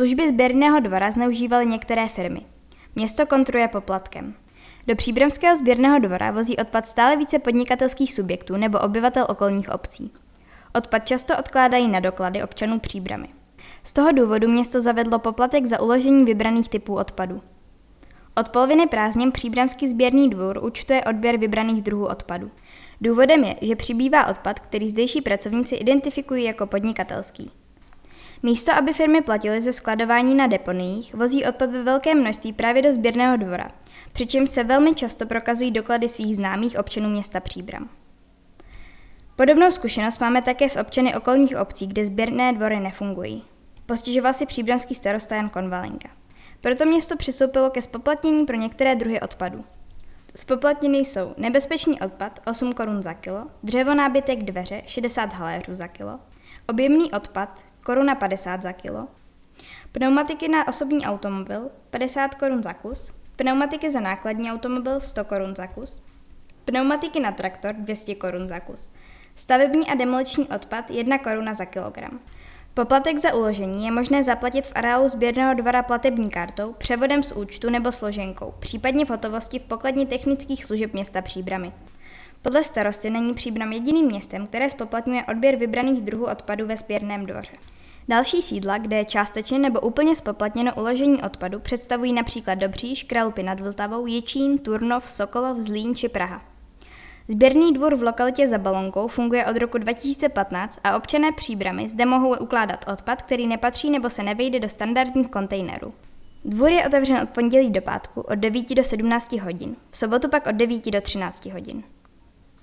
Služby sběrného dvora zneužívaly některé firmy. Město kontruje poplatkem. Do příbramského sběrného dvora vozí odpad stále více podnikatelských subjektů nebo obyvatel okolních obcí. Odpad často odkládají na doklady občanů příbramy. Z toho důvodu město zavedlo poplatek za uložení vybraných typů odpadu. Od poloviny prázdnin příbramský sběrný dvůr účtuje odběr vybraných druhů odpadu. Důvodem je, že přibývá odpad, který zdejší pracovníci identifikují jako podnikatelský. Místo, aby firmy platily ze skladování na deponiích, vozí odpad ve velkém množství právě do sběrného dvora, přičemž se velmi často prokazují doklady svých známých občanů města Příbram. Podobnou zkušenost máme také s občany okolních obcí, kde sběrné dvory nefungují. Postěžoval si příbramský starosta Jan Konvalenka. Proto město přistoupilo ke spoplatnění pro některé druhy odpadů. Spoplatněny jsou nebezpečný odpad 8 korun za kilo, dřevo nábytek dveře 60 haléřů za kilo, objemný odpad koruna 50 za kilo, pneumatiky na osobní automobil 50 korun za kus, pneumatiky za nákladní automobil 100 korun za kus, pneumatiky na traktor 200 korun za kus, stavební a demoliční odpad 1 koruna za kilogram. Poplatek za uložení je možné zaplatit v areálu sběrného dvora platební kartou, převodem z účtu nebo složenkou, případně v hotovosti v pokladní technických služeb města Příbramy. Podle starosty není Příbram jediným městem, které spoplatňuje odběr vybraných druhů odpadu ve sběrném dvoře. Další sídla, kde je částečně nebo úplně spoplatněno uložení odpadu, představují například Dobříš, Kralupy nad Vltavou, Ječín, Turnov, Sokolov, Zlín či Praha. Sběrný dvůr v lokalitě za Balonkou funguje od roku 2015 a občané příbramy zde mohou ukládat odpad, který nepatří nebo se nevejde do standardních kontejnerů. Dvůr je otevřen od pondělí do pátku od 9 do 17 hodin, v sobotu pak od 9 do 13 hodin.